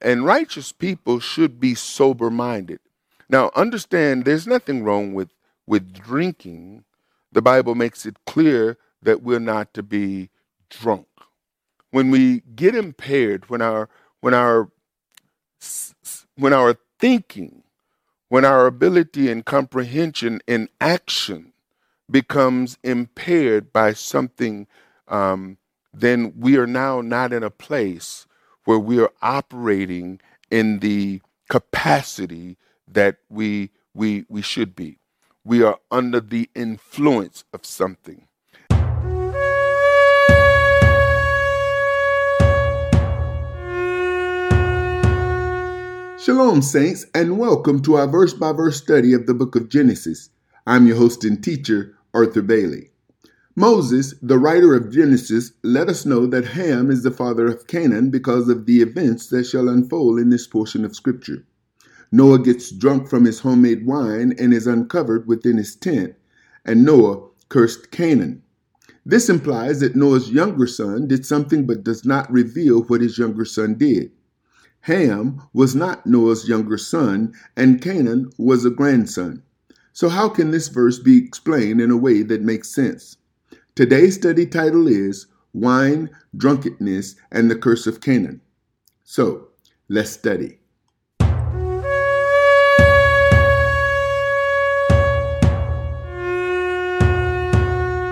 and righteous people should be sober minded. Now, understand there's nothing wrong with, with drinking. The Bible makes it clear that we're not to be drunk. When we get impaired, when our when our when our thinking, when our ability and comprehension in action becomes impaired by something, um, then we are now not in a place where we are operating in the capacity that we we we should be. We are under the influence of something. Shalom, Saints, and welcome to our verse by verse study of the book of Genesis. I'm your host and teacher, Arthur Bailey. Moses, the writer of Genesis, let us know that Ham is the father of Canaan because of the events that shall unfold in this portion of Scripture. Noah gets drunk from his homemade wine and is uncovered within his tent, and Noah cursed Canaan. This implies that Noah's younger son did something but does not reveal what his younger son did. Ham was not Noah's younger son, and Canaan was a grandson. So, how can this verse be explained in a way that makes sense? Today's study title is Wine, Drunkenness, and the Curse of Canaan. So, let's study.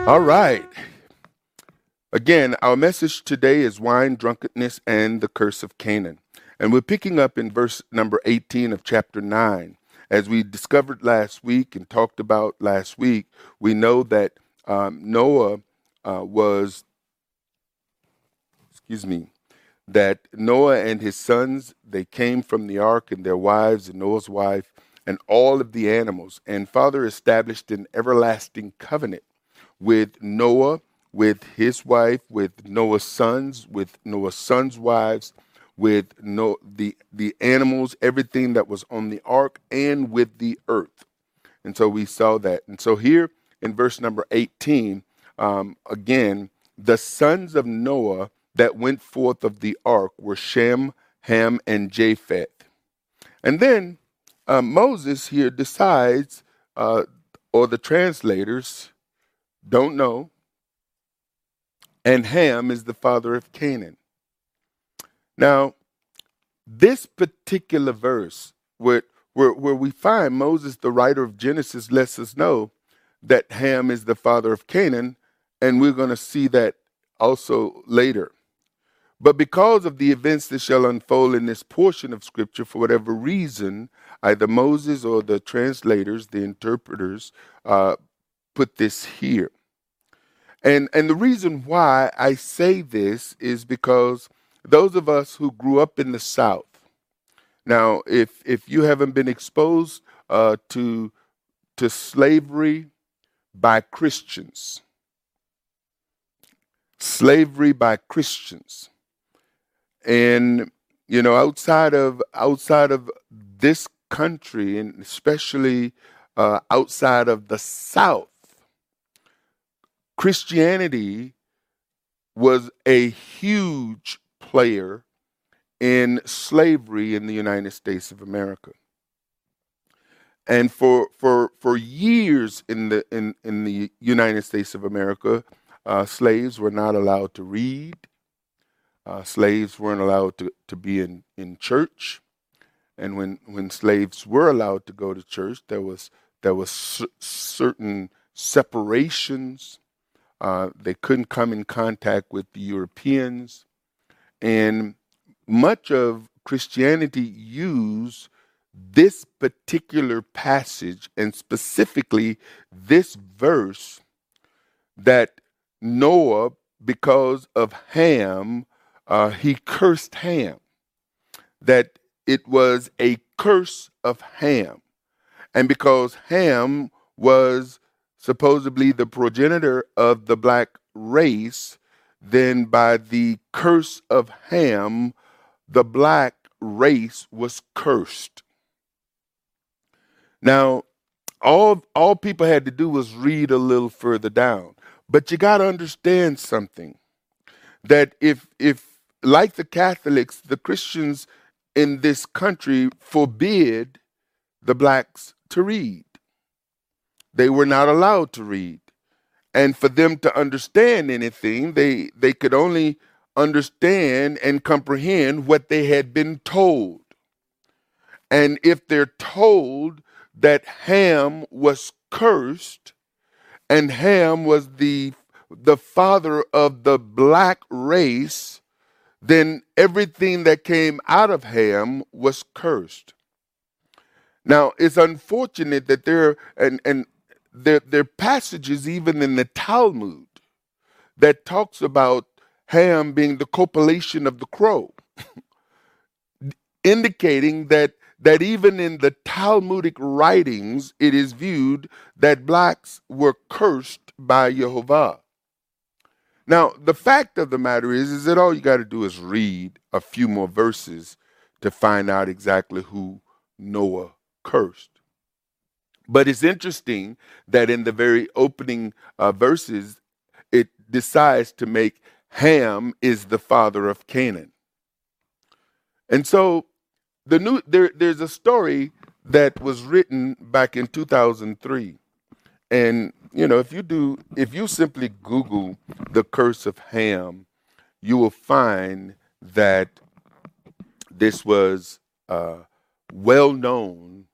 All right. Again, our message today is wine, drunkenness, and the curse of Canaan. And we're picking up in verse number 18 of chapter 9. As we discovered last week and talked about last week, we know that um, Noah uh, was, excuse me, that Noah and his sons, they came from the ark and their wives and Noah's wife and all of the animals. And Father established an everlasting covenant with Noah, with his wife, with Noah's sons, with Noah's sons' wives, with no the the animals, everything that was on the ark, and with the earth. And so we saw that. And so here in verse number 18, um, again, the sons of Noah that went forth of the ark were Shem, Ham, and Japheth. And then uh, Moses here decides, uh, or the translators don't know, and Ham is the father of Canaan. Now, this particular verse, where, where, where we find Moses, the writer of Genesis, lets us know that Ham is the father of Canaan, and we're going to see that also later. But because of the events that shall unfold in this portion of Scripture, for whatever reason, either Moses or the translators, the interpreters, uh, put this here. And, and the reason why I say this is because those of us who grew up in the South. Now, if if you haven't been exposed uh, to to slavery by Christians, slavery by Christians, and you know outside of outside of this country, and especially uh, outside of the South, Christianity was a huge player in slavery in the United States of America. And for for for years in the in, in the United States of America, uh, slaves were not allowed to read. Uh, slaves weren't allowed to, to be in, in church. And when, when slaves were allowed to go to church, there was there was c- certain separations. Uh, they couldn't come in contact with the Europeans. And much of Christianity use this particular passage and specifically this verse that Noah, because of Ham, uh, he cursed Ham. That it was a curse of Ham. And because Ham was supposedly the progenitor of the black race, then by the curse of Ham, the black race was cursed. Now, all all people had to do was read a little further down. But you got to understand something that if if like the Catholics, the Christians in this country forbid the blacks to read. They were not allowed to read. And for them to understand anything, they, they could only understand and comprehend what they had been told. And if they're told that Ham was cursed, and Ham was the the father of the black race, then everything that came out of Ham was cursed. Now it's unfortunate that there and and there there are passages even in the Talmud that talks about Ham being the copulation of the crow, indicating that that even in the Talmudic writings, it is viewed that blacks were cursed by Jehovah. Now, the fact of the matter is, is that all you got to do is read a few more verses to find out exactly who Noah cursed. But it's interesting that in the very opening uh, verses, it decides to make Ham is the father of Canaan. And so the new there there's a story that was written back in 2003 and you know if you do if you simply google the curse of ham you will find that this was uh, well known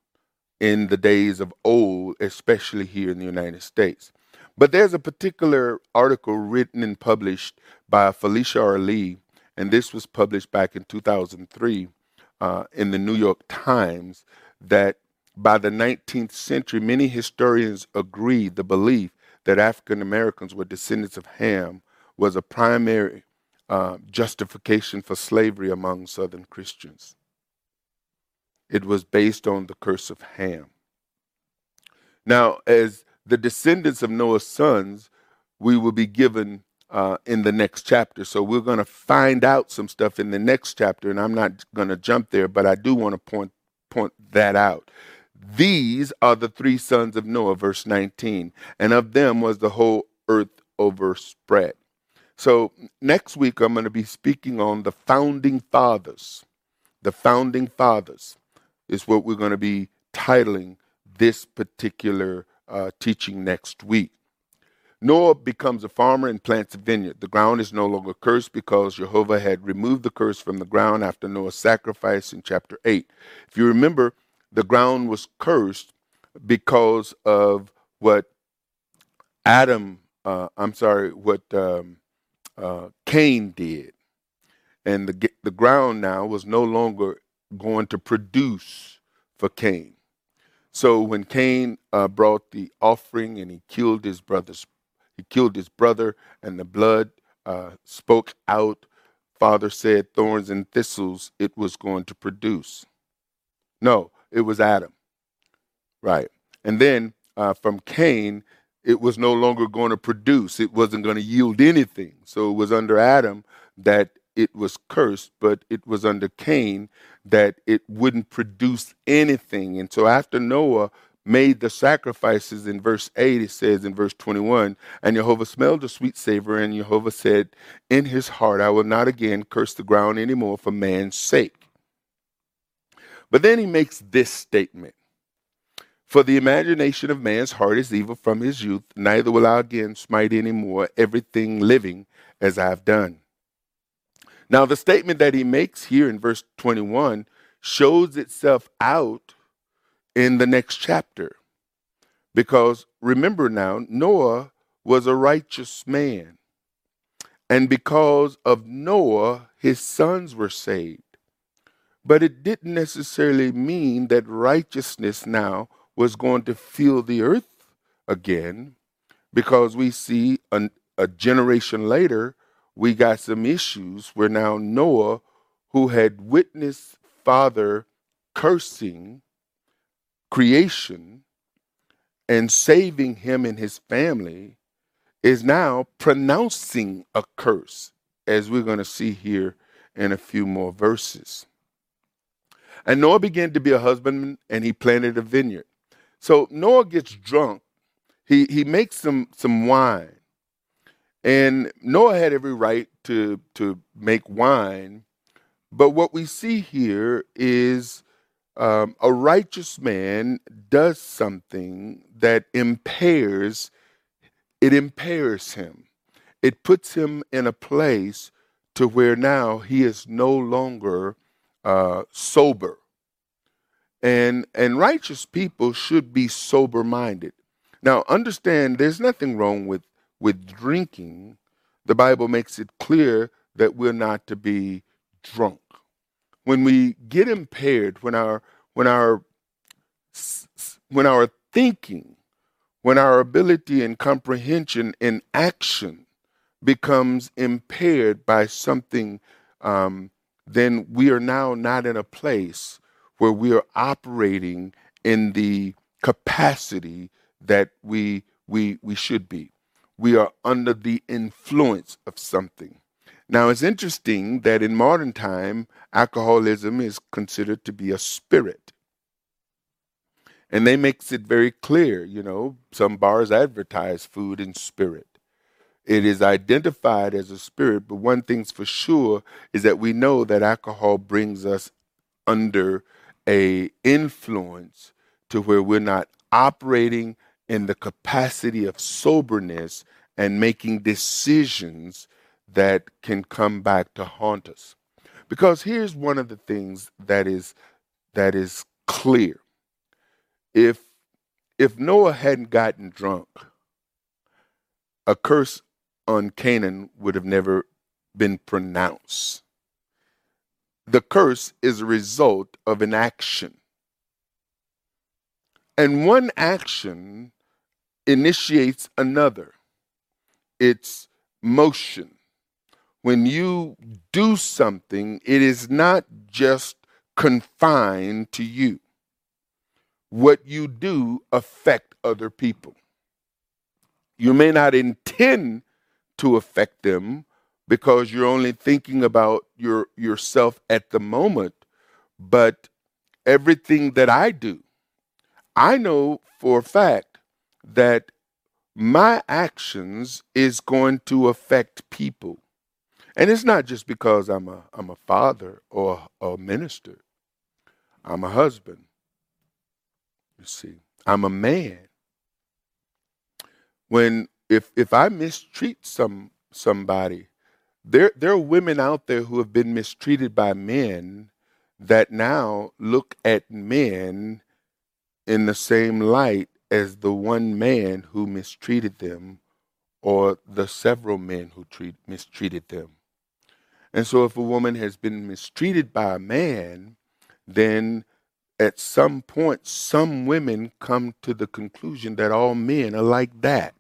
in the days of old especially here in the united states. But there's a particular article written and published by felicia r lee and this was published back in 2003 uh, in the New York Times that by the 19th century, many historians agreed the belief that African Americans were descendants of Ham was a primary uh, justification for slavery among Southern Christians. It was based on the curse of Ham. Now, as the descendants of Noah's sons, we will be given uh, in the next chapter. So we're going to find out some stuff in the next chapter, and I'm not going to jump there, but I do want to point point that out. These are the three sons of Noah, verse 19, and of them was the whole earth overspread. So next week I'm going to be speaking on the founding fathers. The founding fathers is what we're going to be titling this particular uh, teaching next week. Noah becomes a farmer and plants a vineyard. The ground is no longer cursed because Jehovah had removed the curse from the ground after Noah's sacrifice in chapter 8. If you remember, the ground was cursed because of what Adam, uh, I'm sorry, what um, uh, Cain did. And the, the ground now was no longer going to produce for Cain. So when Cain uh, brought the offering and he killed his brother's he killed his brother, and the blood uh, spoke out. Father said, Thorns and thistles it was going to produce. No, it was Adam. Right. And then uh, from Cain, it was no longer going to produce, it wasn't going to yield anything. So it was under Adam that it was cursed, but it was under Cain that it wouldn't produce anything. And so after Noah made the sacrifices in verse 8 it says in verse 21 and jehovah smelled the sweet savor and jehovah said in his heart i will not again curse the ground anymore for man's sake. But then he makes this statement for the imagination of man's heart is evil from his youth neither will i again smite any more everything living as i've done. Now the statement that he makes here in verse 21 shows itself out in the next chapter. Because remember now, Noah was a righteous man. And because of Noah, his sons were saved. But it didn't necessarily mean that righteousness now was going to fill the earth again, because we see a, a generation later, we got some issues where now Noah, who had witnessed father cursing creation and saving him and his family is now pronouncing a curse, as we're going to see here in a few more verses. And Noah began to be a husbandman and he planted a vineyard. So Noah gets drunk. He, he makes some, some wine. And Noah had every right to, to make wine, But what we see here is um, a righteous man does something that impairs, it impairs him. It puts him in a place to where now he is no longer uh, sober. And, and righteous people should be sober minded. Now, understand there's nothing wrong with, with drinking. The Bible makes it clear that we're not to be drunk. When we get impaired, when our when our when our thinking, when our ability and comprehension and action becomes impaired by something, um, then we are now not in a place where we are operating in the capacity that we we we should be. We are under the influence of something. Now it's interesting that in modern time, alcoholism is considered to be a spirit. And they makes it very clear, you know, some bars advertise food and spirit. It is identified as a spirit, but one thing's for sure is that we know that alcohol brings us under a influence to where we're not operating in the capacity of soberness and making decisions that can come back to haunt us. Because here's one of the things that is that is clear. If if Noah hadn't gotten drunk, a curse on Canaan would have never been pronounced. The curse is a result of an action. And one action initiates another. It's motion when you do something, it is not just confined to you. What you do affect other people. You may not intend to affect them because you're only thinking about your yourself at the moment, but everything that I do, I know for a fact that my actions is going to affect people and it's not just because I'm a I'm a father or a minister. I'm a husband. You see, I'm a man. When if if I mistreat some somebody, there there are women out there who have been mistreated by men that now look at men in the same light as the one man who mistreated them or the several men who treat, mistreated them. And so, if a woman has been mistreated by a man, then at some point, some women come to the conclusion that all men are like that.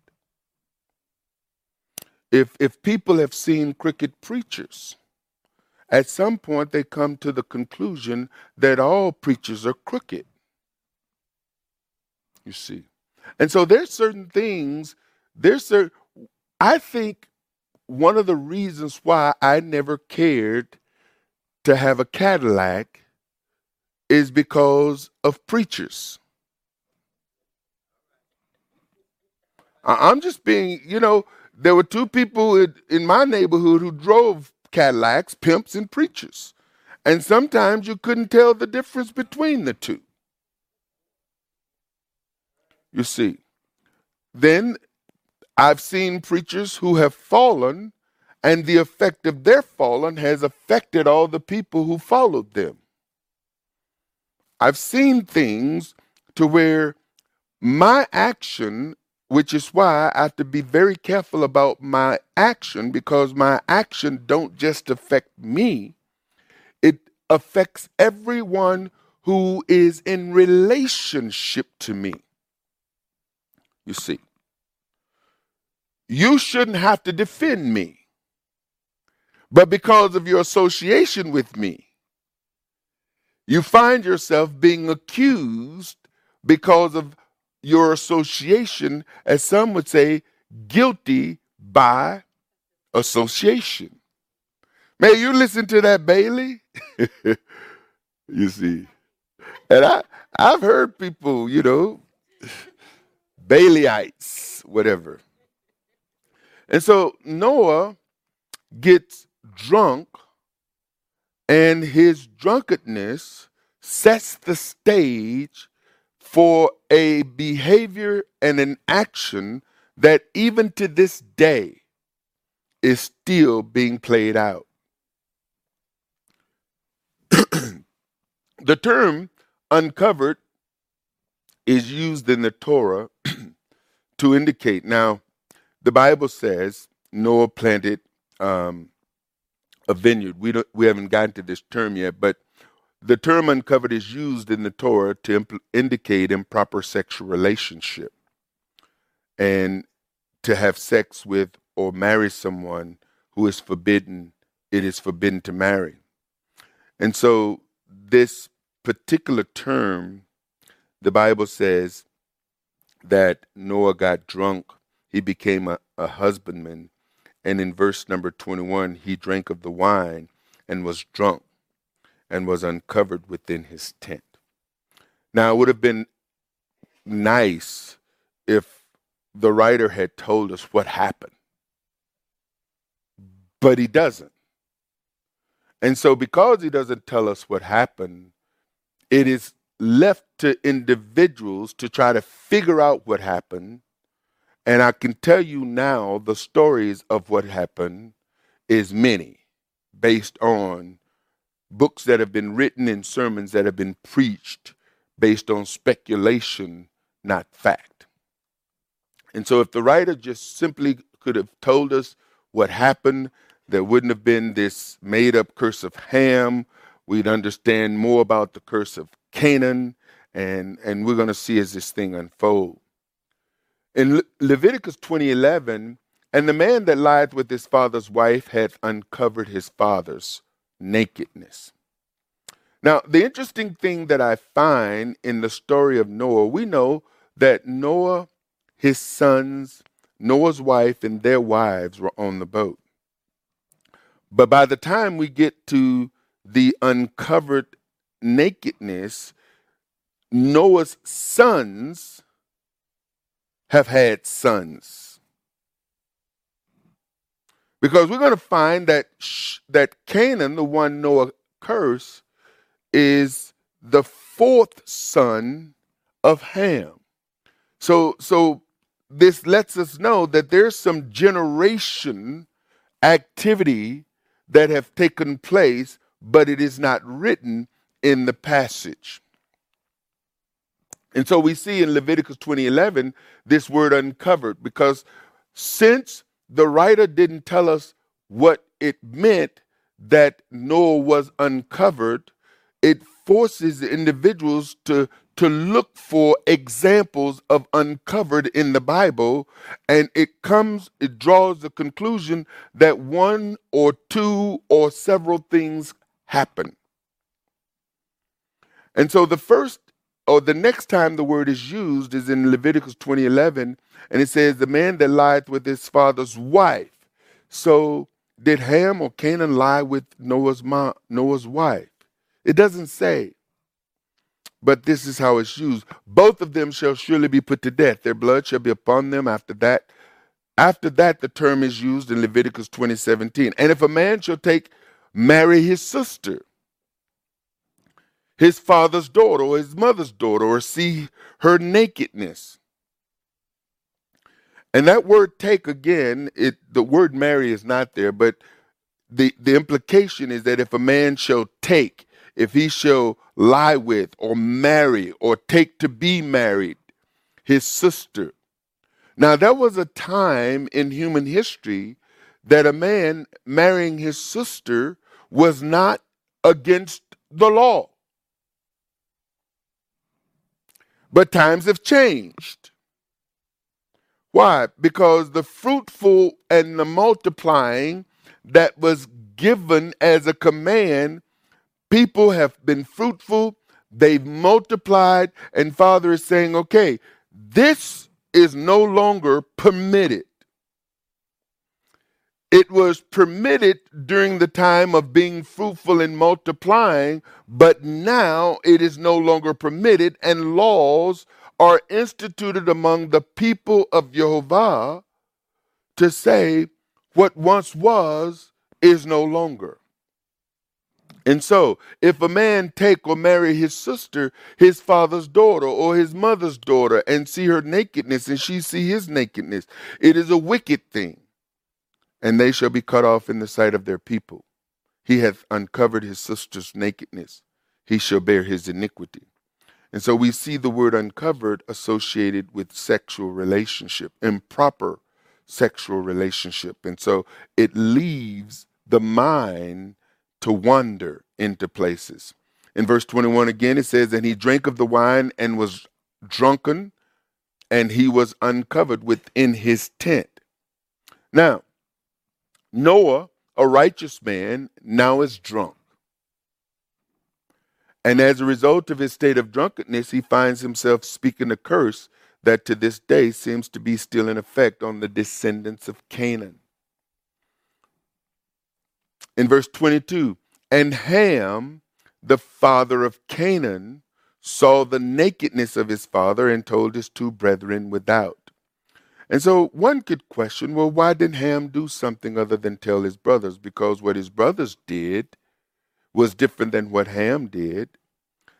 If, if people have seen crooked preachers, at some point they come to the conclusion that all preachers are crooked. You see. And so there's certain things, there's certain, I think one of the reasons why I never cared to have a Cadillac is because of preachers. I'm just being, you know, there were two people in, my neighborhood who drove Cadillacs, pimps, and preachers. And sometimes you couldn't tell the difference between the two. You see. Then I've seen preachers who have fallen, and the effect of their fallen has affected all the people who followed them. I've seen things to where my action, which is why I have to be very careful about my action because my action don't just affect me, it affects everyone who is in relationship to me. You see. You shouldn't have to defend me. But because of your association with me, you find yourself being accused because of your association, as some would say, guilty by association. May you listen to that, Bailey? you see. And I, I've heard people, you know, Baileyites, whatever. And so Noah gets drunk And his drunkenness sets the stage for a behavior and an action that even to this day is still being played out. the term uncovered is used in the Torah to indicate. Now, the Bible says Noah planted um, a vineyard. We don't, we haven't gotten to this term yet, but the term uncovered is used in the Torah to impl- indicate improper sexual relationship and to have sex with or marry someone who is forbidden. It is forbidden to marry, and so this particular term, the Bible says that Noah got drunk. He became a, a husbandman. And in verse number 21, he drank of the wine and was drunk and was uncovered within his tent. Now, it would have been nice if the writer had told us what happened, but he doesn't. And so, because he doesn't tell us what happened, it is left to individuals to try to figure out what happened. And I can tell you now the stories of what happened is many based on books that have been written and sermons that have been preached based on speculation, not fact. And so if the writer just simply could have told us what happened, there wouldn't have been this made up curse of Ham. We'd understand more about the curse of Canaan, and, and we're going to see as this thing unfold. In Le- Leviticus 20:11, and the man that lieth with his father's wife hath uncovered his father's nakedness. Now, the interesting thing that I find in the story of Noah, we know that Noah, his sons, Noah's wife, and their wives were on the boat. But by the time we get to the uncovered nakedness, Noah's sons have had sons. Because we're going to find that that Canaan, the one Noah cursed, is the fourth son of Ham. So so this lets us know that there's some generation activity that have taken place, but it is not written in the passage. And so we see in Leviticus 20:11 this word uncovered because since the writer didn't tell us what it meant that Noah was uncovered, it forces individuals to to look for examples of uncovered in the Bible, and it comes, it draws the conclusion that one or two or several things happen. And so the first or the next time the word is used is in Leviticus 20:11 and it says the man that lieth with his father's wife. So did Ham or Canaan lie with Noah's mom, Noah's wife? It doesn't say. But this is how it's used. Both of them shall surely be put to death. Their blood shall be upon them after that. After that, the term is used in Leviticus 20:17. And if a man shall take marry his sister, his father's daughter or his mother's daughter, or see her nakedness. And that word take again, it the word marry is not there, but the, the implication is that if a man shall take, if he shall lie with or marry or take to be married his sister. Now, there was a time in human history that a man marrying his sister was not against the law. But times have changed. Why? Because the fruitful and the multiplying that was given as a command People have been fruitful, they've multiplied, and Father is saying, okay, this is no longer permitted. It was permitted during the time of being fruitful and multiplying, but now it is no longer permitted, and laws are instituted among the people of Jehovah to say what once was is no longer. And so, if a man take or marry his sister, his father's daughter, or his mother's daughter, and see her nakedness, and she see his nakedness, it is a wicked thing. And they shall be cut off in the sight of their people. He hath uncovered his sister's nakedness. He shall bear his iniquity. And so we see the word uncovered associated with sexual relationship, improper sexual relationship. And so it leaves the mind to wander into places. In verse 21 again, it says, And he drank of the wine and was drunken, and he was uncovered within his tent. Now, Noah, a righteous man, now is drunk. And as a result of his state of drunkenness, he finds himself speaking a curse that to this day seems to be still in effect on the descendants of Canaan. In verse 22, and Ham, the father of Canaan, saw the nakedness of his father and told his two brethren without. And so one could question well, why didn't Ham do something other than tell his brothers? Because what his brothers did was different than what Ham did.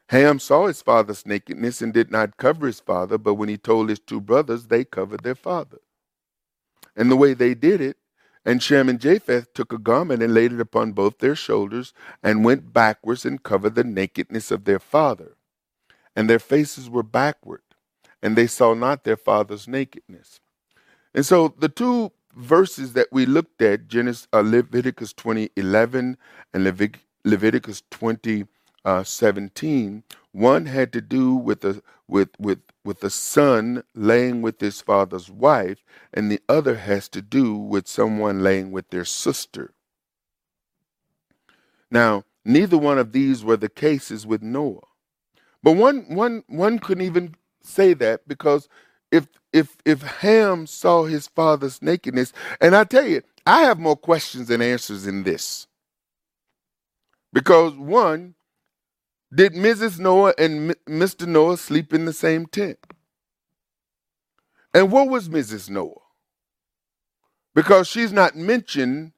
Ham saw his father's nakedness and did not cover his father, but when he told his two brothers, they covered their father. And the way they did it, and Shem and Japheth took a garment and laid it upon both their shoulders and went backwards and covered the nakedness of their father. And their faces were backward, and they saw not their father's nakedness. And so the two verses that we looked at, Genesis, uh, Leviticus 20, 11 and Levit- Leviticus 20, uh, 17, one had to do with a with with with the son laying with his father's wife, and the other has to do with someone laying with their sister. Now, neither one of these were the cases with Noah. But one one one couldn't even say that because if if if Ham saw his father's nakedness, and I tell you, I have more questions than answers in this. Because one, did Mrs. Noah and Mr. Noah sleep in the same tent? And what was Mrs. Noah? Because she's not mentioned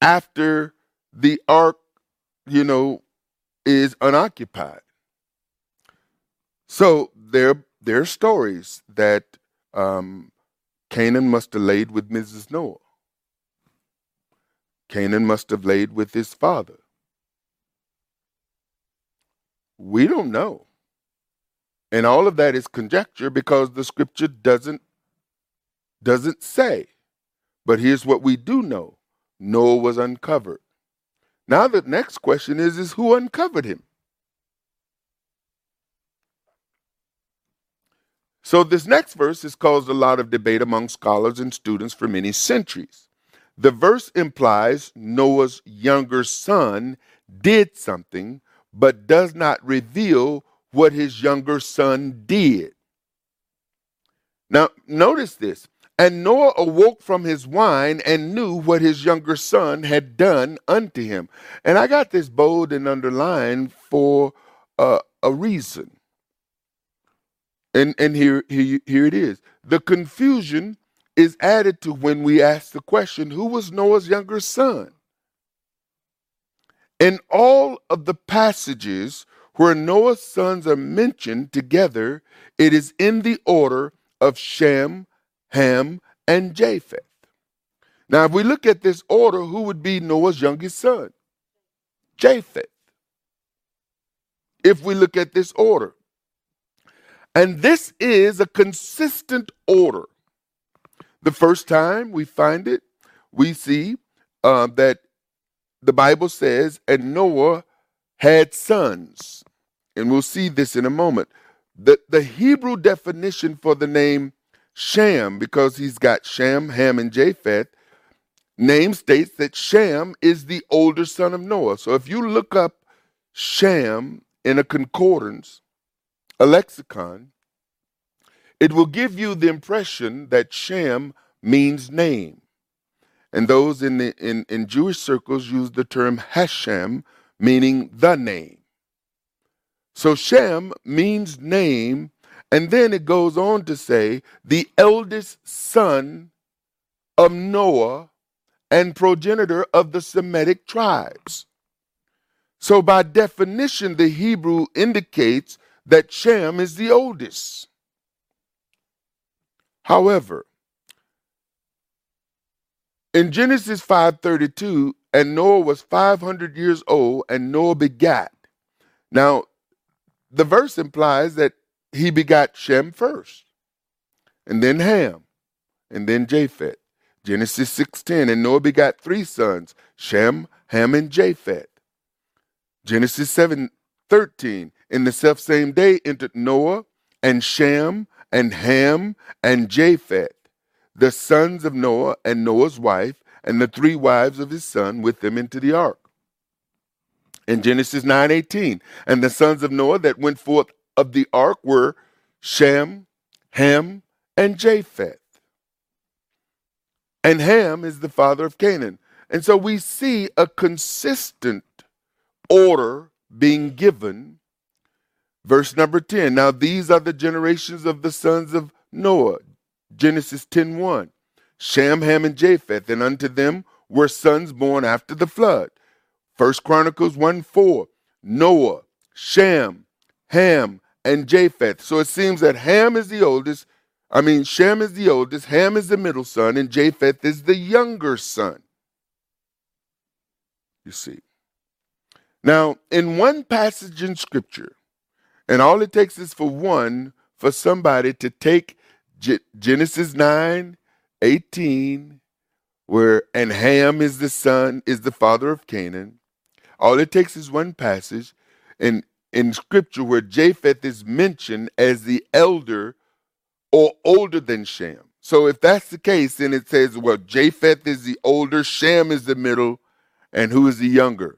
after the ark, you know, is unoccupied. So there, there are stories that um, Canaan must have laid with Mrs. Noah. Canaan must have laid with his father. We don't know. And all of that is conjecture because the scripture doesn't doesn't say. But here's what we do know. Noah was uncovered. Now the next question is is who uncovered him? So this next verse has caused a lot of debate among scholars and students for many centuries. The verse implies Noah's younger son did something but does not reveal what his younger son did. Now, notice this. And Noah awoke from his wine and knew what his younger son had done unto him. And I got this bold and underlined for uh, a reason. And, and here, here, here it is. The confusion is added to when we ask the question who was Noah's younger son? In all of the passages where Noah's sons are mentioned together, it is in the order of Shem, Ham, and Japheth. Now, if we look at this order, who would be Noah's youngest son? Japheth. If we look at this order. And this is a consistent order. The first time we find it, we see uh, that the Bible says, and Noah had sons. And we'll see this in a moment. The, the Hebrew definition for the name Sham, because he's got Sham, Ham, and Japheth, name states that Sham is the older son of Noah. So if you look up Sham in a concordance, a lexicon, it will give you the impression that Shem means name. And those in, the, in, in Jewish circles use the term Hashem, meaning the name. So Shem means name, and then it goes on to say the eldest son of Noah and progenitor of the Semitic tribes. So, by definition, the Hebrew indicates that Shem is the oldest. However, in Genesis 5:32, and Noah was 500 years old, and Noah begat. Now, the verse implies that he begot Shem first, and then Ham, and then Japheth. Genesis 6:10, and Noah begot three sons, Shem, Ham, and Japheth. Genesis 7 13. In the self same day entered Noah and Shem and Ham and Japheth, the sons of Noah and Noah's wife, and the three wives of his son with them into the ark. In Genesis 9:18, And the sons of Noah that went forth of the ark were Shem, Ham, and Japheth. And Ham is the father of Canaan. And so we see a consistent order being given. Verse number 10. Now these are the generations of the sons of Noah. Genesis 10 1. Shem, Ham, and Japheth, and unto them were sons born after the flood. First Chronicles 1 4. Noah, Shem, Ham, and Japheth. So it seems that Ham is the oldest. I mean, Shem is the oldest, Ham is the middle son, and Japheth is the younger son. You see. Now, in one passage in Scripture, and all it takes is for one, for somebody to take G- Genesis 9, 18, where, and Ham is the son, is the father of Canaan. All it takes is one passage in, in Scripture where Japheth is mentioned as the elder or older than Shem. So if that's the case, then it says, well, Japheth is the older, Shem is the middle, and who is the younger?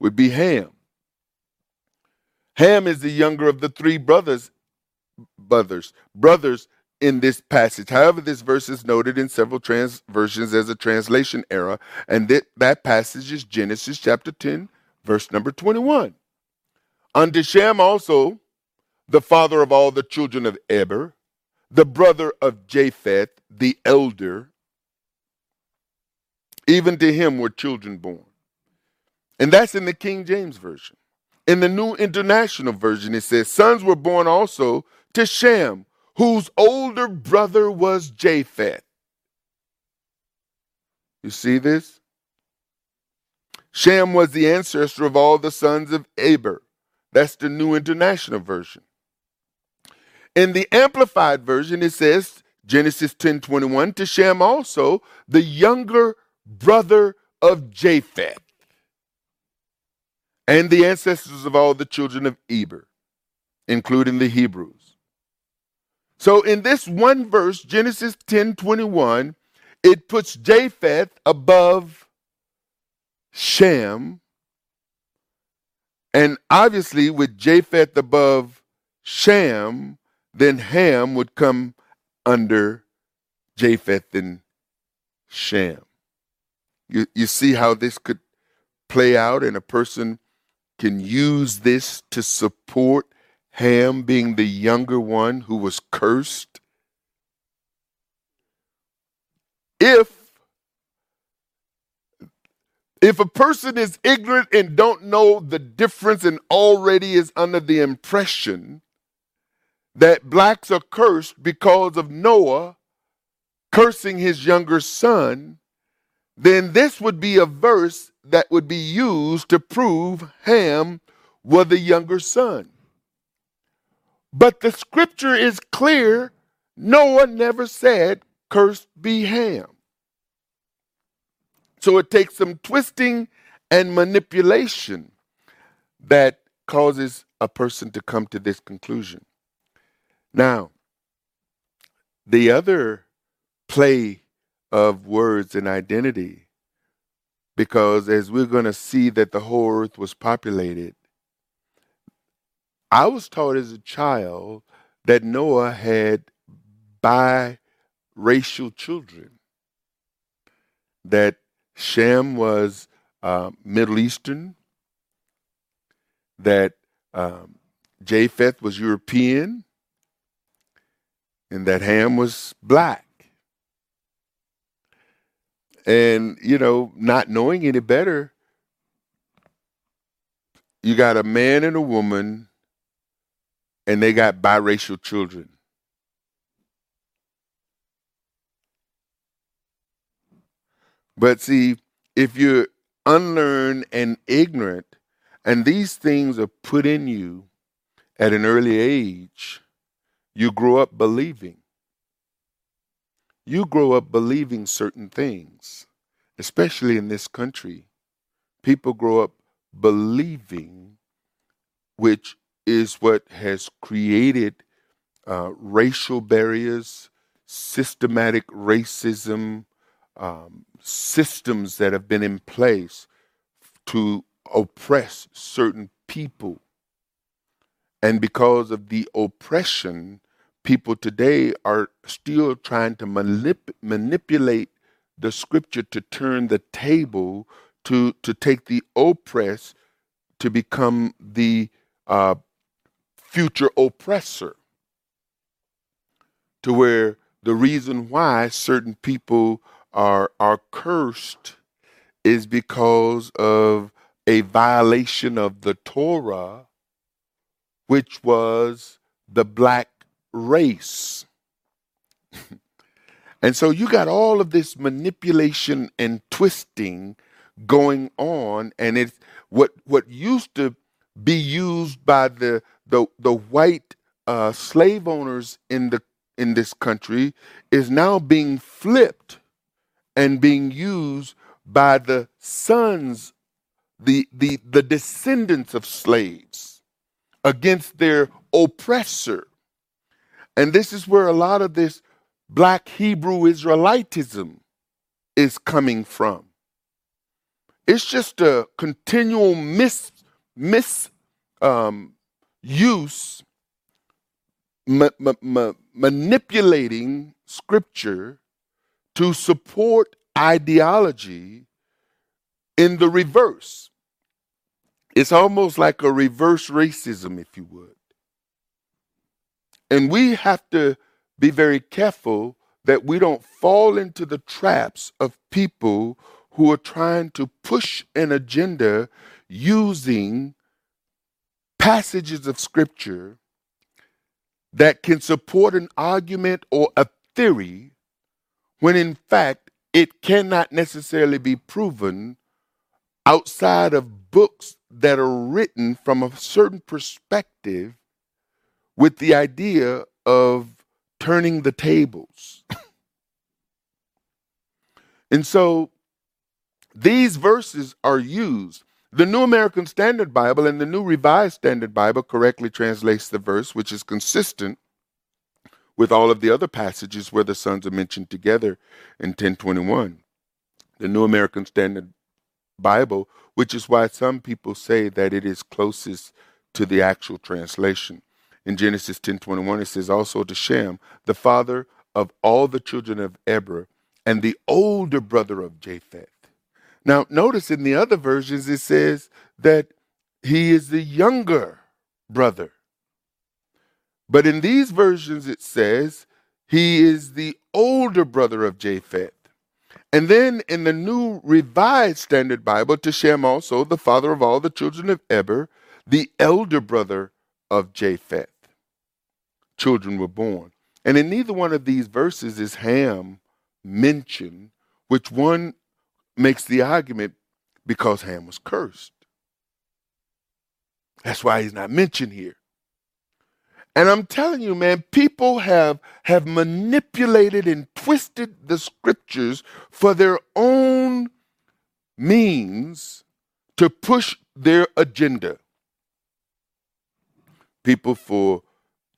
would be Ham. Ham is the younger of the three brothers, brothers, brothers in this passage. However, this verse is noted in several trans versions as a translation error, and that, that passage is Genesis chapter 10, verse number 21. Unto Shem also, the father of all the children of Eber, the brother of Japheth, the elder, even to him were children born. And that's in the King James Version. In the New International Version, it says, Sons were born also to Shem, whose older brother was Japheth. You see this? Shem was the ancestor of all the sons of Eber. That's the New International Version. In the Amplified Version, it says, Genesis 10 21, to Shem also, the younger brother of Japheth and the ancestors of all the children of Eber, including the Hebrews. So in this one verse, Genesis 10 21, it puts Japheth above Shem. And obviously, with Japheth above Shem, then Ham would come under Japheth and Shem. You, you see how this could play out in a person can use this to support Ham being the younger one who was cursed? If if a person is ignorant and don't know the difference and already is under the impression that blacks are cursed because of Noah cursing his younger son, then this would be a verse that would be used to prove Ham was the younger son. But the scripture is clear Noah never said, Cursed be Ham. So it takes some twisting and manipulation that causes a person to come to this conclusion. Now, the other play of words and identity. Because as we're going to see that the whole earth was populated, I was taught as a child that Noah had biracial children, that Shem was uh, Middle Eastern, that um, Japheth was European, and that Ham was black. And, you know, not knowing any better, you got a man and a woman, and they got biracial children. But see, if you're unlearned and ignorant, and these things are put in you at an early age, you grow up believing. You grow up believing certain things, especially in this country. People grow up believing, which is what has created uh, racial barriers, systematic racism, um, systems that have been in place to oppress certain people. And because of the oppression, people today are still trying to manip- manipulate the scripture to turn the table to, to take the oppressed to become the uh, future oppressor. To where the reason why certain people are, are cursed is because of a violation of the Torah, which was the black race. and so you got all of this manipulation and twisting going on, and it's what what used to be used by the the the white uh, slave owners in the in this country is now being flipped and being used by the sons the, the, the descendants of slaves against their oppressor. And this is where a lot of this black Hebrew Israelitism is coming from. It's just a continual mis, mis um, use, ma- ma- ma- manipulating scripture to support ideology in the reverse. It's almost like a reverse racism, if you would. And we have to be very careful that we don't fall into the traps of people who are trying to push an agenda using passages of scripture that can support an argument or a theory when in fact it cannot necessarily be proven outside of books that are written from a certain perspective with the idea of turning the tables. and so these verses are used. The New American Standard Bible and the New Revised Standard Bible correctly translates the verse, which is consistent with all of the other passages where the sons are mentioned together in 1021. The New American Standard Bible, which is why some people say that it is closest to the actual translation. In Genesis 10:21 it says also to Shem, the father of all the children of Eber and the older brother of Japheth. Now notice in the other versions it says that he is the younger brother. But in these versions it says he is the older brother of Japheth. And then in the New Revised Standard Bible, to Shem also, the father of all the children of Eber, the elder brother of Japheth. Children were born. And in neither one of these verses is Ham mentioned, which one makes the argument because Ham was cursed. That's why he's not mentioned here. And I'm telling you, man, people have have manipulated and twisted the scriptures for their own means to push their agenda. People for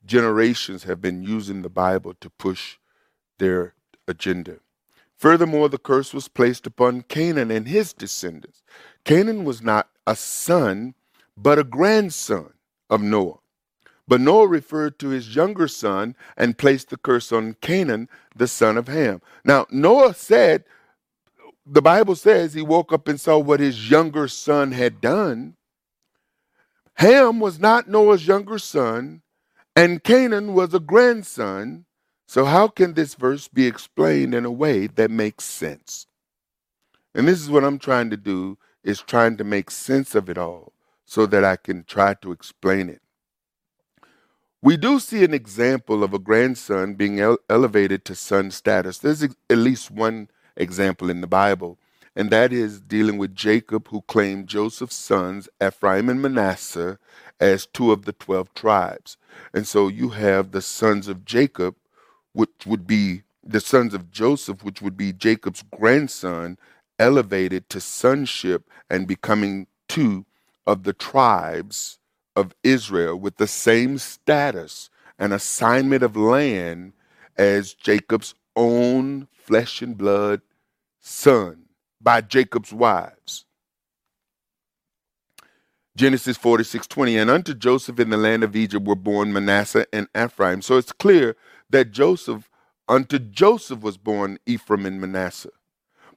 generations have been using the Bible to push their agenda. Furthermore, the curse was placed upon Canaan and his descendants. Canaan was not a son, but a grandson of Noah. But Noah referred to his younger son and placed the curse on Canaan, the son of Ham. Now, Noah said, the Bible says he woke up and saw what his younger son had done. Ham was not Noah's younger son, and Canaan was a grandson. So, how can this verse be explained in a way that makes sense? And this is what I'm trying to do is trying to make sense of it all so that I can try to explain it. We do see an example of a grandson being ele- elevated to son status. There's ex- at least one example in the Bible, and that is dealing with Jacob, who claimed Joseph's sons, Ephraim and Manasseh, as two of the 12 tribes. And so you have the sons of Jacob, which would be the sons of Joseph, which would be Jacob's grandson, elevated to sonship and becoming two of the tribes of Israel with the same status and assignment of land as Jacob's own flesh and blood son by Jacob's wives. Genesis 46 20. And unto Joseph in the land of Egypt were born Manasseh and Ephraim. So it's clear that Joseph, unto Joseph was born Ephraim and Manasseh.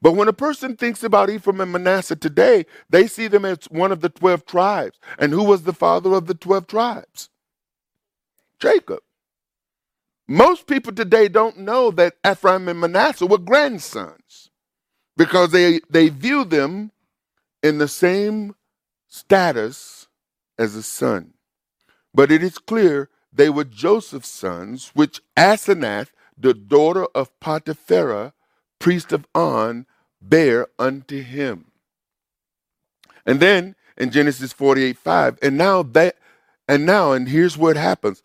But when a person thinks about Ephraim and Manasseh today, they see them as one of the 12 tribes. And who was the father of the 12 tribes? Jacob. Most people today don't know that Ephraim and Manasseh were grandsons because they, they view them in the same status as a son. But it is clear they were Joseph's sons, which Asenath, the daughter of Potipherah, priest of On, bare unto him. And then in Genesis 48 5, and now that, and now, and here's what happens.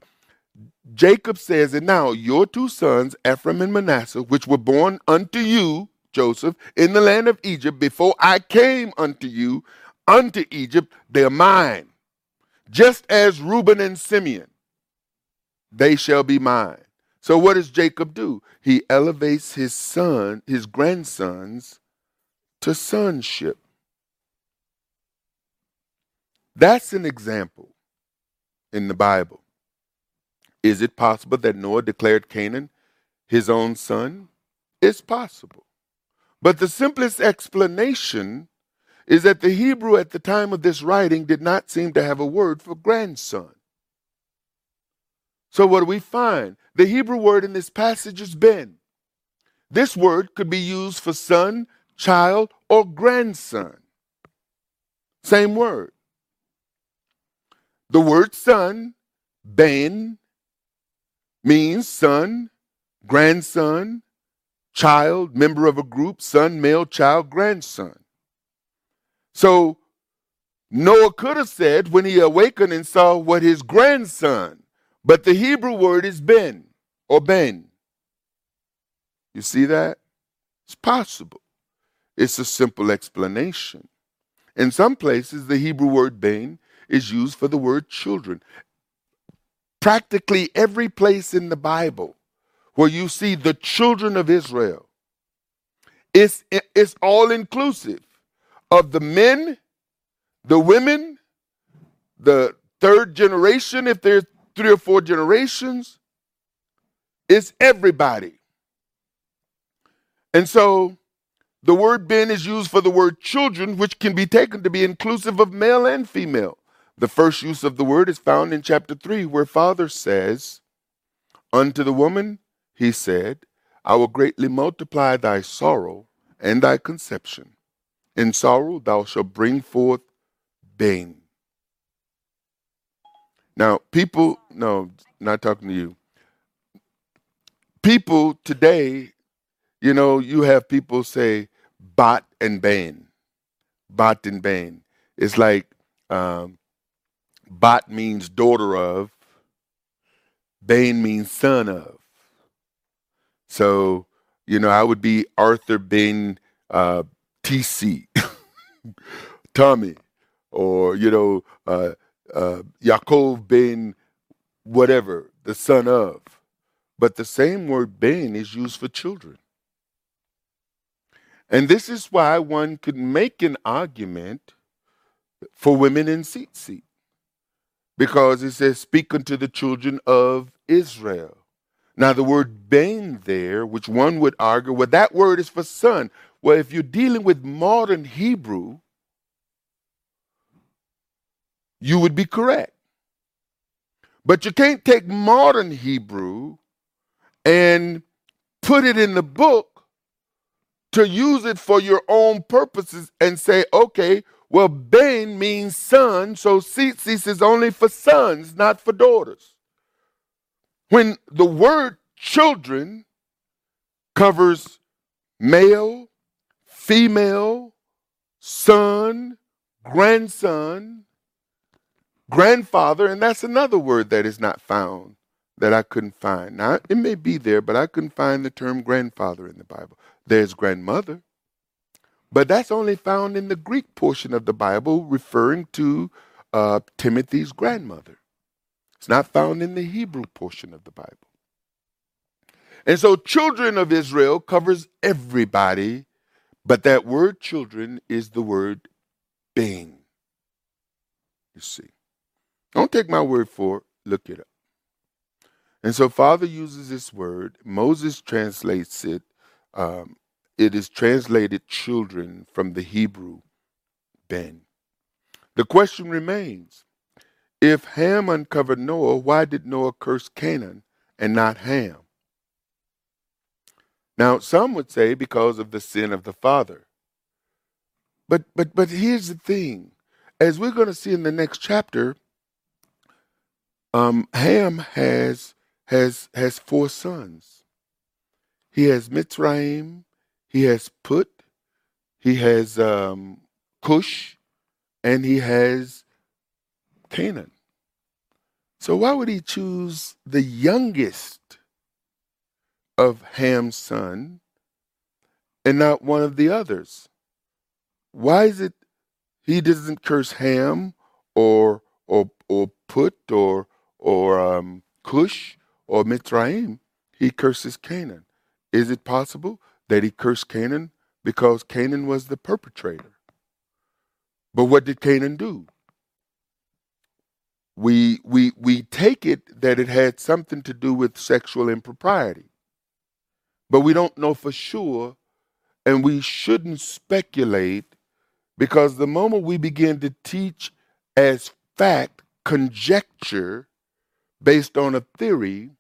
Jacob says, And now your two sons, Ephraim and Manasseh, which were born unto you, Joseph, in the land of Egypt, before I came unto you, unto Egypt, they're mine. Just as Reuben and Simeon, they shall be mine. So what does Jacob do? He elevates his son, his grandsons, to sonship. That's an example in the Bible. Is it possible that Noah declared Canaan his own son? It's possible. But the simplest explanation is that the Hebrew at the time of this writing did not seem to have a word for grandson. So, what do we find? The Hebrew word in this passage is ben. This word could be used for son, child, or grandson. Same word. The word son, ben, means son, grandson, child, member of a group, son, male, child, grandson. So Noah could have said when he awakened and saw what his grandson, but the Hebrew word is Ben or Ben. You see that? It's possible. It's a simple explanation. In some places, the Hebrew word Ben is used for the word children. Practically every place in the Bible where you see the children of Israel, it's, it's all inclusive of the men, the women, the third generation, if there's three or four generations, it's everybody. And so the word ben is used for the word children, which can be taken to be inclusive of male and female. The first use of the word is found in chapter 3, where Father says, Unto the woman, he said, I will greatly multiply thy sorrow and thy conception. In sorrow thou shalt bring forth bane. Now, people, no, not talking to you. People today, you know, you have people say Bat and bane. Bat and bane. It's like um, Bat means daughter of, bane means son of. So, you know, I would be Arthur Bane uh, TC, Tommy, or, you know, uh, uh, Yaakov ben whatever, the son of. But the same word ben is used for children. And this is why one could make an argument for women in seat. Because it says, Speak unto the children of Israel. Now, the word ben there, which one would argue, well, that word is for son. Well, if you're dealing with modern Hebrew, you would be correct. But you can't take modern Hebrew and put it in the book to use it for your own purposes and say, okay, Well, Ben means son, so tzitzis is only for sons, not for daughters. When the word children covers male, female, son, grandson, grandfather, and that's another word that is not found that I couldn't find. Now, it may be there, but I couldn't find the term grandfather in the Bible. There's grandmother, but that's only found in the Greek portion of the Bible, referring to uh, Timothy's grandmother. It's not found in the Hebrew portion of the Bible. And so, children of Israel covers everybody, but that word children is the word ben. You see. Don't take my word for it, look it up. And so, Father uses this word. Moses translates it. Um, it is translated children from the Hebrew ben. The question remains if Ham uncovered Noah, why did Noah curse Canaan and not Ham? Now, some would say because of the sin of the father. But but but here's the thing. As we're going to see in the next chapter, um, Ham has has has four sons. He has Mitzrayim, he has Put, he has um, Cush, and he has Canaan. So why would he choose the youngest of Ham's son and not one of the others? Why is it he doesn't curse Ham or or or Put or or um, Cush or Mitzrayim? He curses Canaan. Is it possible that he cursed Canaan because Canaan was the perpetrator? But what did Canaan do? We we we take it that it had something to do with sexual impropriety but we don't know for sure, and we shouldn't speculate because the moment we begin to teach as fact conjecture based on a theory,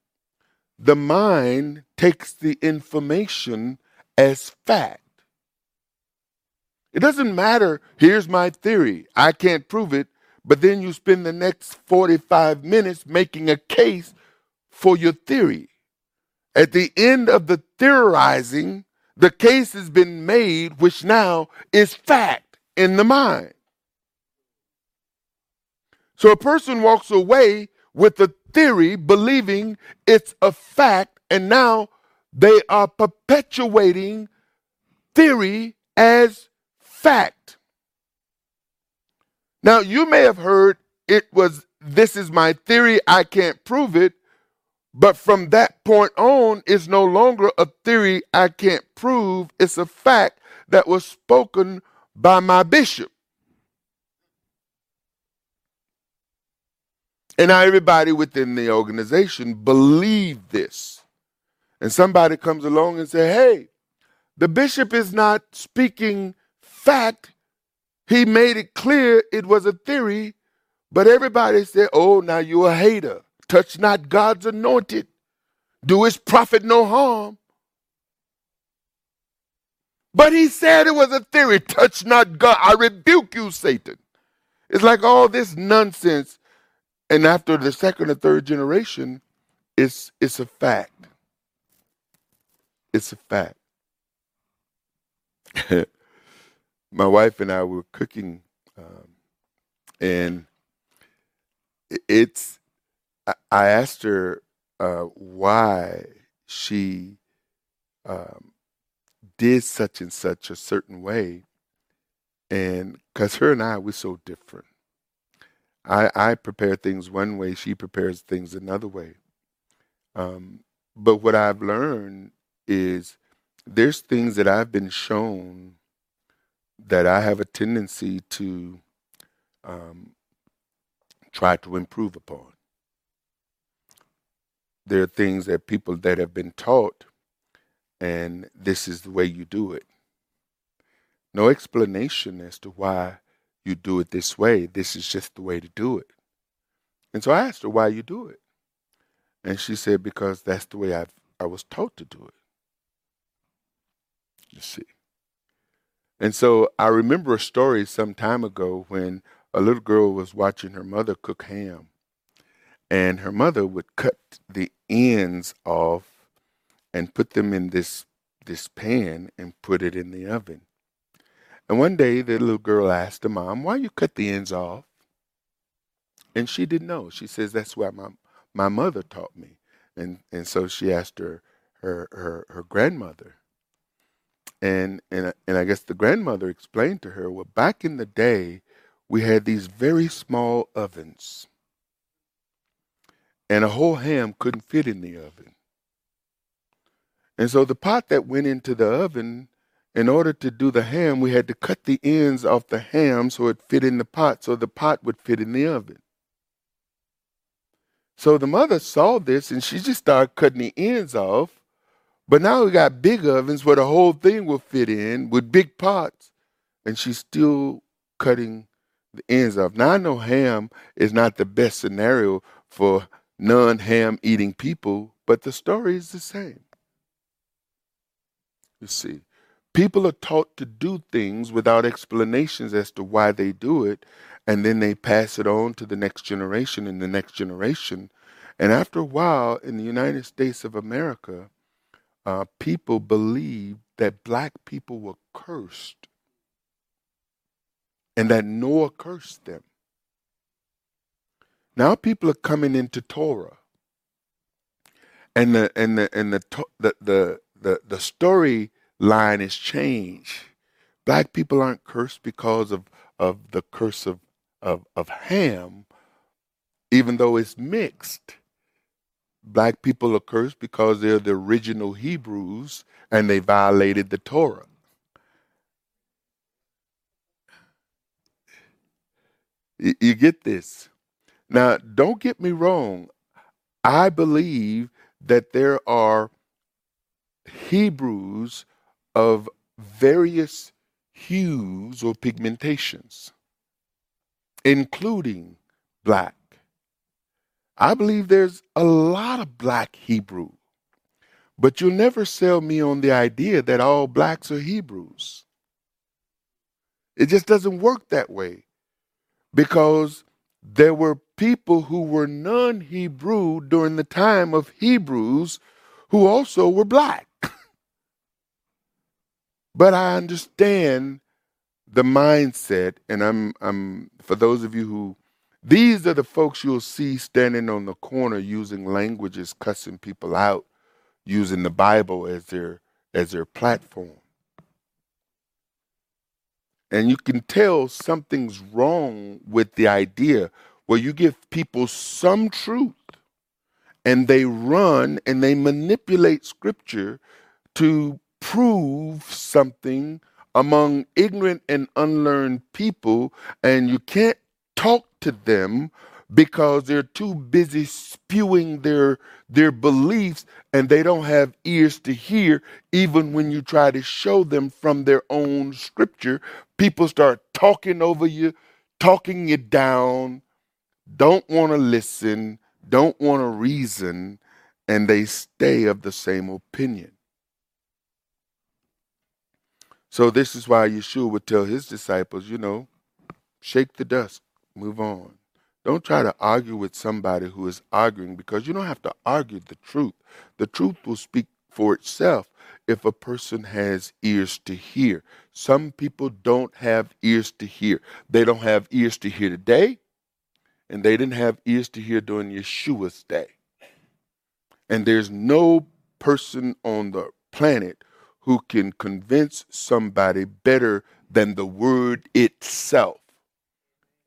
the mind takes the information as fact. It doesn't matter, here's my theory, I can't prove it, but then you spend the next 45 minutes making a case for your theory. At the end of the theorizing, the case has been made, which now is fact in the mind. So a person walks away with a theory, believing it's a fact, and now they are perpetuating theory as fact. Now, you may have heard it was, this is my theory, I can't prove it. But from that point on, it's no longer a theory I can't prove. It's a fact that was spoken by my bishop. And now everybody within the organization believe this. And somebody comes along and say, hey, the bishop is not speaking fact. He made it clear it was a theory, but everybody said, oh, now you're a hater. Touch not God's anointed. Do his prophet no harm. But he said it was a theory. Touch not God. I rebuke you, Satan. It's like all this nonsense. And after the second or third generation, it's, it's a fact. It's a fact. My wife and I were cooking, um, and it's I asked her uh, why she um, did such and such a certain way, and because her and I we're so different. I I prepare things one way, she prepares things another way. Um, but what I've learned is there's things that I've been shown that I have a tendency to um, try to improve upon there are things that people that have been taught, and this is the way you do it. No explanation as to why you do it this way. This is just the way to do it. And so I asked her why you do it. And she said, because that's the way I've, I was taught to do it. You see. And so I remember a story some time ago when a little girl was watching her mother cook ham. And her mother would cut the ends off and put them in this this pan and put it in the oven. And one day the little girl asked the mom, Why you cut the ends off? And she didn't know. She says, That's why my my mother taught me. And and so she asked her her her, her grandmother. And and and I guess the grandmother explained to her, well, back in the day, we had these very small ovens. And a whole ham couldn't fit in the oven. And so the pot that went into the oven, in order to do the ham, we had to cut the ends off the ham so it fit in the pot, so the pot would fit in the oven. So the mother saw this and she just started cutting the ends off. But now we got big ovens where the whole thing will fit in with big pots. And she's still cutting the ends off. Now I know ham is not the best scenario for non ham eating people, but the story is the same. You see, people are taught to do things without explanations as to why they do it, and then they pass it on to the next generation and the next generation. And after a while, in the United States of America, uh, people believed that black people were cursed and that Noah cursed them. Now people are coming into Torah, and the and the and the the the the, the story line is changed. Black people aren't cursed because of of the curse of of, of Ham, even though it's mixed. Black people are cursed because they're the original Hebrews and they violated the Torah. You get this? Now, don't get me wrong. I believe that there are Hebrews of various hues or pigmentations, including black. I believe there's a lot of black Hebrew, but you'll never sell me on the idea that all blacks are Hebrews. It just doesn't work that way because there were people who were non Hebrew during the time of Hebrews who also were black. but I understand the mindset, and I'm, I'm, for those of you who, these are the folks you'll see standing on the corner using languages, cussing people out, using the Bible as their, as their platform. And you can tell something's wrong with the idea where you give people some truth and they run and they manipulate scripture to prove something among ignorant and unlearned people, and you can't talk to them because they're too busy spewing their their beliefs and they don't have ears to hear. Even when you try to show them from their own scripture people start talking over you talking you down don't want to listen, don't want to reason, and they stay of the same opinion. So, this is why Yeshua would tell his disciples, you know, shake the dust, move on. Don't try to argue with somebody who is arguing because you don't have to argue the truth. The truth will speak for itself if a person has ears to hear. Some people don't have ears to hear. They don't have ears to hear today and they didn't have ears to hear during Yeshua's day. And there's no person on the planet who can convince somebody better than the word itself.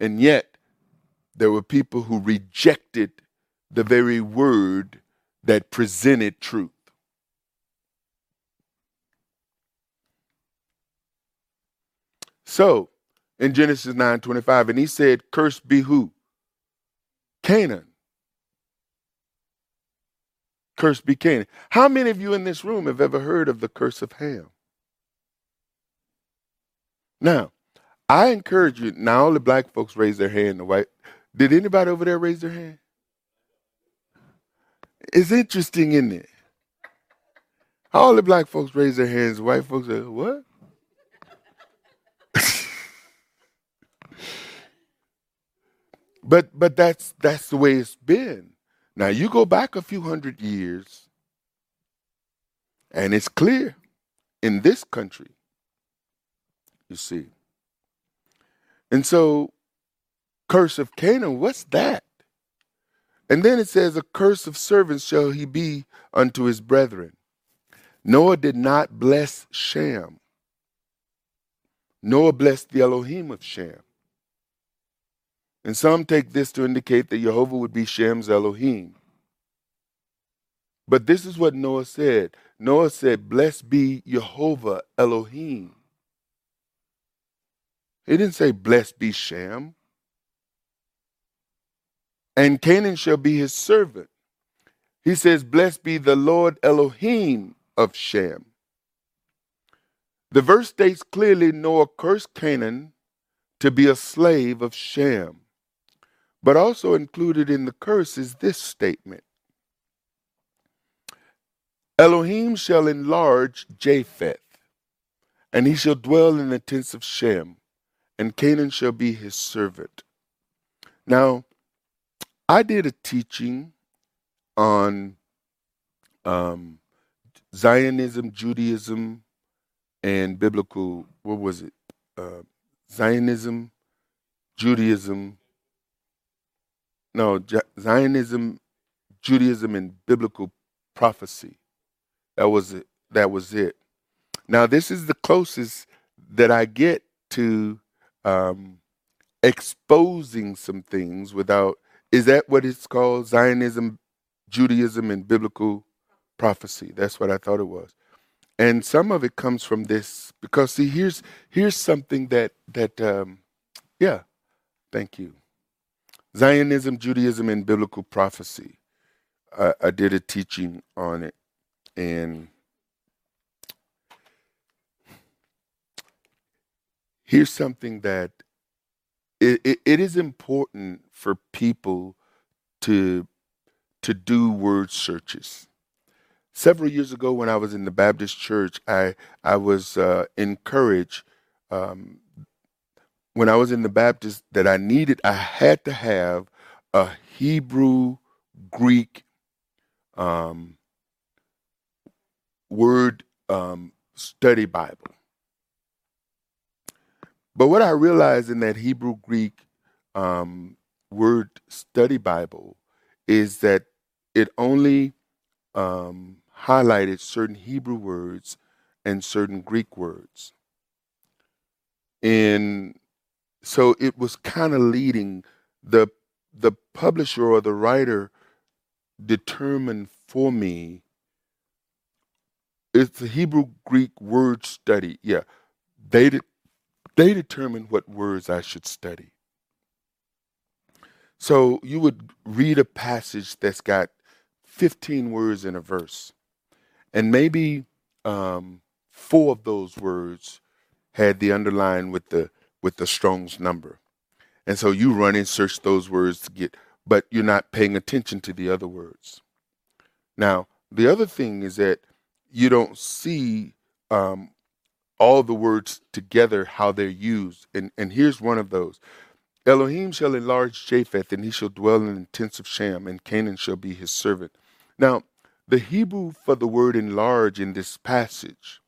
And yet, there were people who rejected the very word that presented truth. So, in Genesis 9:25, and he said, Cursed be who? Canaan. Curse be Canaan. How many of you in this room have ever heard of the curse of Ham? Now, I encourage you, now all the black folks raise their hand, the white. Did anybody over there raise their hand? It's interesting, isn't it? All the black folks raise their hands, white folks say, what? But but that's that's the way it's been. Now you go back a few hundred years, and it's clear in this country. You see. And so, curse of Canaan, what's that? And then it says, A curse of servants shall he be unto his brethren. Noah did not bless Shem. Noah blessed the Elohim of Shem. And some take this to indicate that Jehovah would be Shem's Elohim. But this is what Noah said. Noah said, Blessed be Jehovah Elohim. He didn't say, Blessed be Shem. And Canaan shall be his servant. He says, Blessed be the Lord Elohim of Shem. The verse states clearly Noah cursed Canaan to be a slave of Shem. But also included in the curse is this statement Elohim shall enlarge Japheth, and he shall dwell in the tents of Shem, and Canaan shall be his servant. Now, I did a teaching on um, Zionism, Judaism, and biblical, what was it? Uh, Zionism, Judaism, no, Zionism, Judaism, and biblical prophecy. That was it. That was it. Now, this is the closest that I get to um, exposing some things without. Is that what it's called? Zionism, Judaism, and biblical prophecy. That's what I thought it was. And some of it comes from this because see, here's here's something that that um, yeah, thank you. Zionism, Judaism, and biblical prophecy. I, I did a teaching on it, and here's something that it, it, it is important for people to to do word searches. Several years ago, when I was in the Baptist church, I I was uh, encouraged um, when I was in the Baptist that I needed, I had to have a Hebrew Greek um, word um, study Bible. But what I realized in that Hebrew Greek um, word study Bible is that it only um, highlighted certain Hebrew words and certain Greek words. And so it was kind of leading the the publisher or the writer determined for me it's a Hebrew Greek word study. Yeah. They they determined what words I should study. So you would read a passage that's got 15 words in a verse, and maybe um, four of those words had the underline with the with the Strong's number. And so you run and search those words to get, but you're not paying attention to the other words. Now, the other thing is that you don't see um, all the words together, how they're used. And, and here's one of those Elohim shall enlarge Japheth, and he shall dwell in the tents of Shem, and Canaan shall be his servant. Now, the Hebrew for the word enlarge in this passage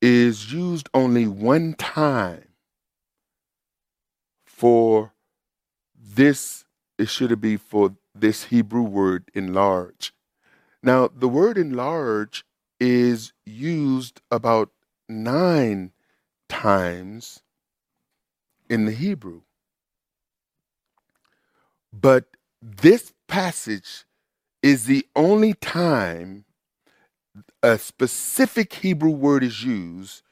is used only one time for this, it should be for this Hebrew word enlarge. Now, the word enlarge is used about nine times in the Hebrew. But this passage is the only time a specific Hebrew word is used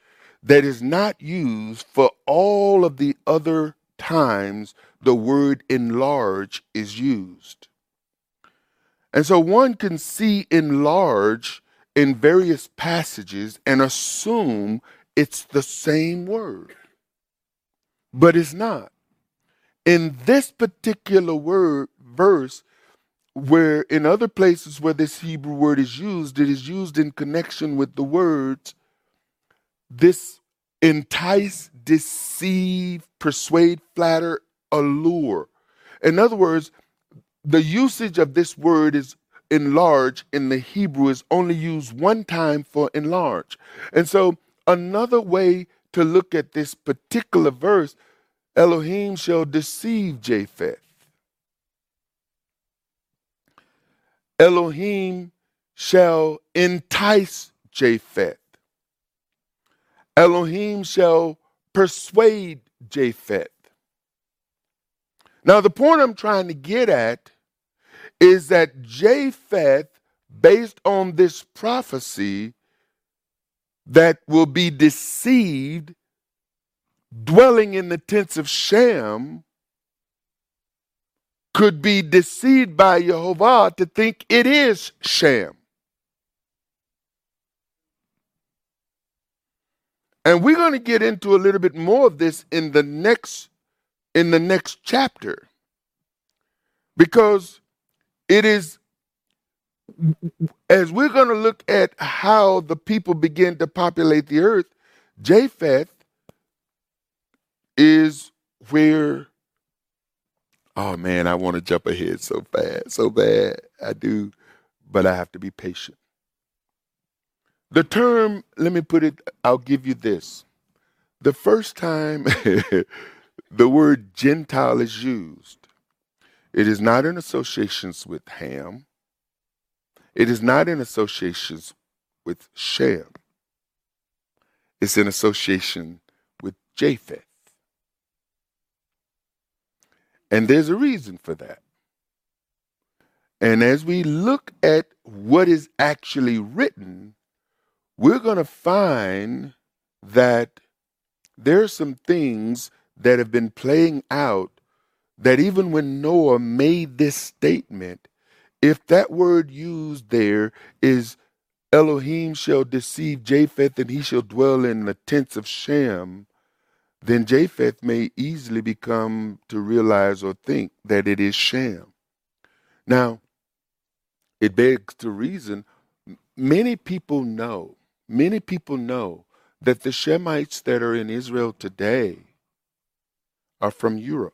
that is not used for all of the other times the word enlarge is used. And so one can see enlarge in various passages and assume it's the same word, but it's not. In this particular word verse, where in other places where this Hebrew word is used, it is used in connection with the words this entice, deceive, persuade, flatter, allure. In other words, the usage of this word is enlarge in the Hebrew is only used one time for enlarge. And so another way to look at this particular verse, Elohim shall deceive Japheth. Elohim shall entice Japheth. Elohim shall persuade Japheth. Now, the point I'm trying to get at is that Japheth, based on this prophecy, that will be deceived, dwelling in the tents of Shem, could be deceived by Jehovah to think it is Shem. And we're going to get into a little bit more of this in the next in the next chapter. Because it is as we're going to look at how the people begin to populate the earth, Japheth is where oh man, I want to jump ahead so fast, so bad. I do, but I have to be patient. The term, let me put it, I'll give you this. The first time the word Gentile is used, it is not in associations with Ham. It is not in associations with Shem. It's in association with Japheth. And there's a reason for that. And as we look at what is actually written, we're going to find that there are some things that have been playing out that even when Noah made this statement, if that word used there is Elohim shall deceive Japheth and he shall dwell in the tents of Shem, then Japheth may easily become to realize or think that it is Shem. Now, it begs to reason many people know Many people know that the Shemites that are in Israel today are from Europe.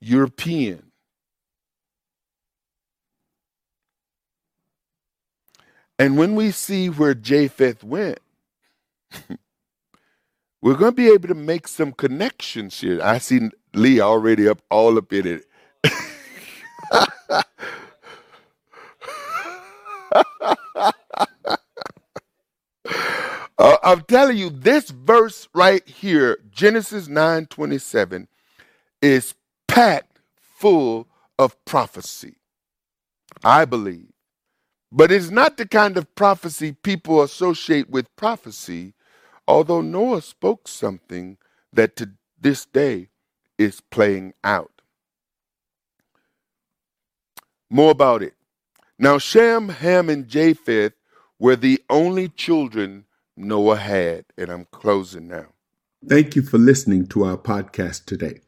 European. And when we see where Japheth went, we're going to be able to make some connections here. I see Lee already up all up in it. Uh, I'm telling you, this verse right here, Genesis 9 27, is packed full of prophecy. I believe. But it's not the kind of prophecy people associate with prophecy, although Noah spoke something that to this day is playing out. More about it. Now, Shem, Ham, and Japheth were the only children Noah had. And I'm closing now. Thank you for listening to our podcast today.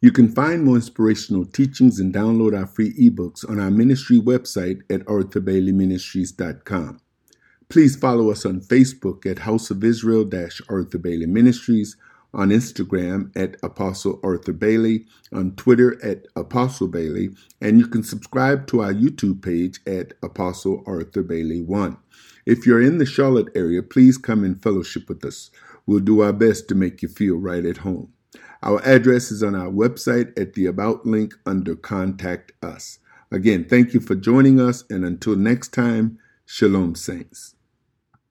You can find more inspirational teachings and download our free ebooks on our ministry website at arthurbaileyministries.com. Please follow us on Facebook at House of Israel Arthur Bailey Ministries, on Instagram at Apostle Arthur Bailey, on Twitter at Apostle Bailey, and you can subscribe to our YouTube page at Apostle Arthur Bailey 1. If you're in the Charlotte area, please come and fellowship with us. We'll do our best to make you feel right at home. Our address is on our website at the About link under Contact Us. Again, thank you for joining us, and until next time, Shalom, Saints.